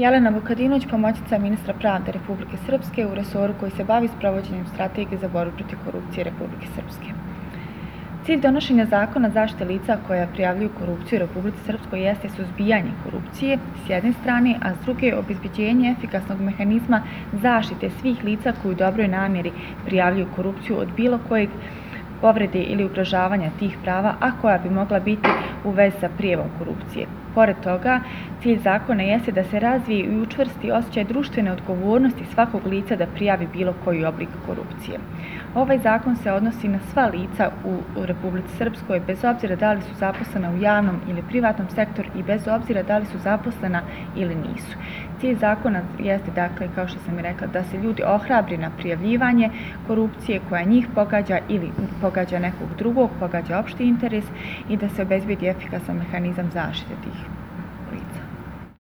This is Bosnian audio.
Jelena Vukadinović, pomoćica ministra pravde Republike Srpske u resoru koji se bavi sprovođenjem strategije za borbu protiv korupcije Republike Srpske. Cilj donošenja zakona zaštite lica koja prijavljuju korupciju u Republike Srpskoj jeste suzbijanje korupcije s jedne strane, a s druge obezbeđenje efikasnog mehanizma zaštite svih lica koji u dobroj namjeri prijavljuju korupciju od bilo kojeg povrede ili ugrožavanja tih prava, a koja bi mogla biti u vezi sa prijevom korupcije. Pored toga, cilj zakona jeste da se razvije i učvrsti osjećaj društvene odgovornosti svakog lica da prijavi bilo koji oblik korupcije. Ovaj zakon se odnosi na sva lica u, Republici Srpskoj, bez obzira da li su zaposlena u javnom ili privatnom sektoru i bez obzira da li su zaposlena ili nisu. Cilj zakona jeste, dakle, kao što sam i rekla, da se ljudi ohrabri na prijavljivanje korupcije koja njih pogađa ili pogađa nekog drugog, pogađa opšti interes i da se obezbedi efikasan mehanizam zaštite tih.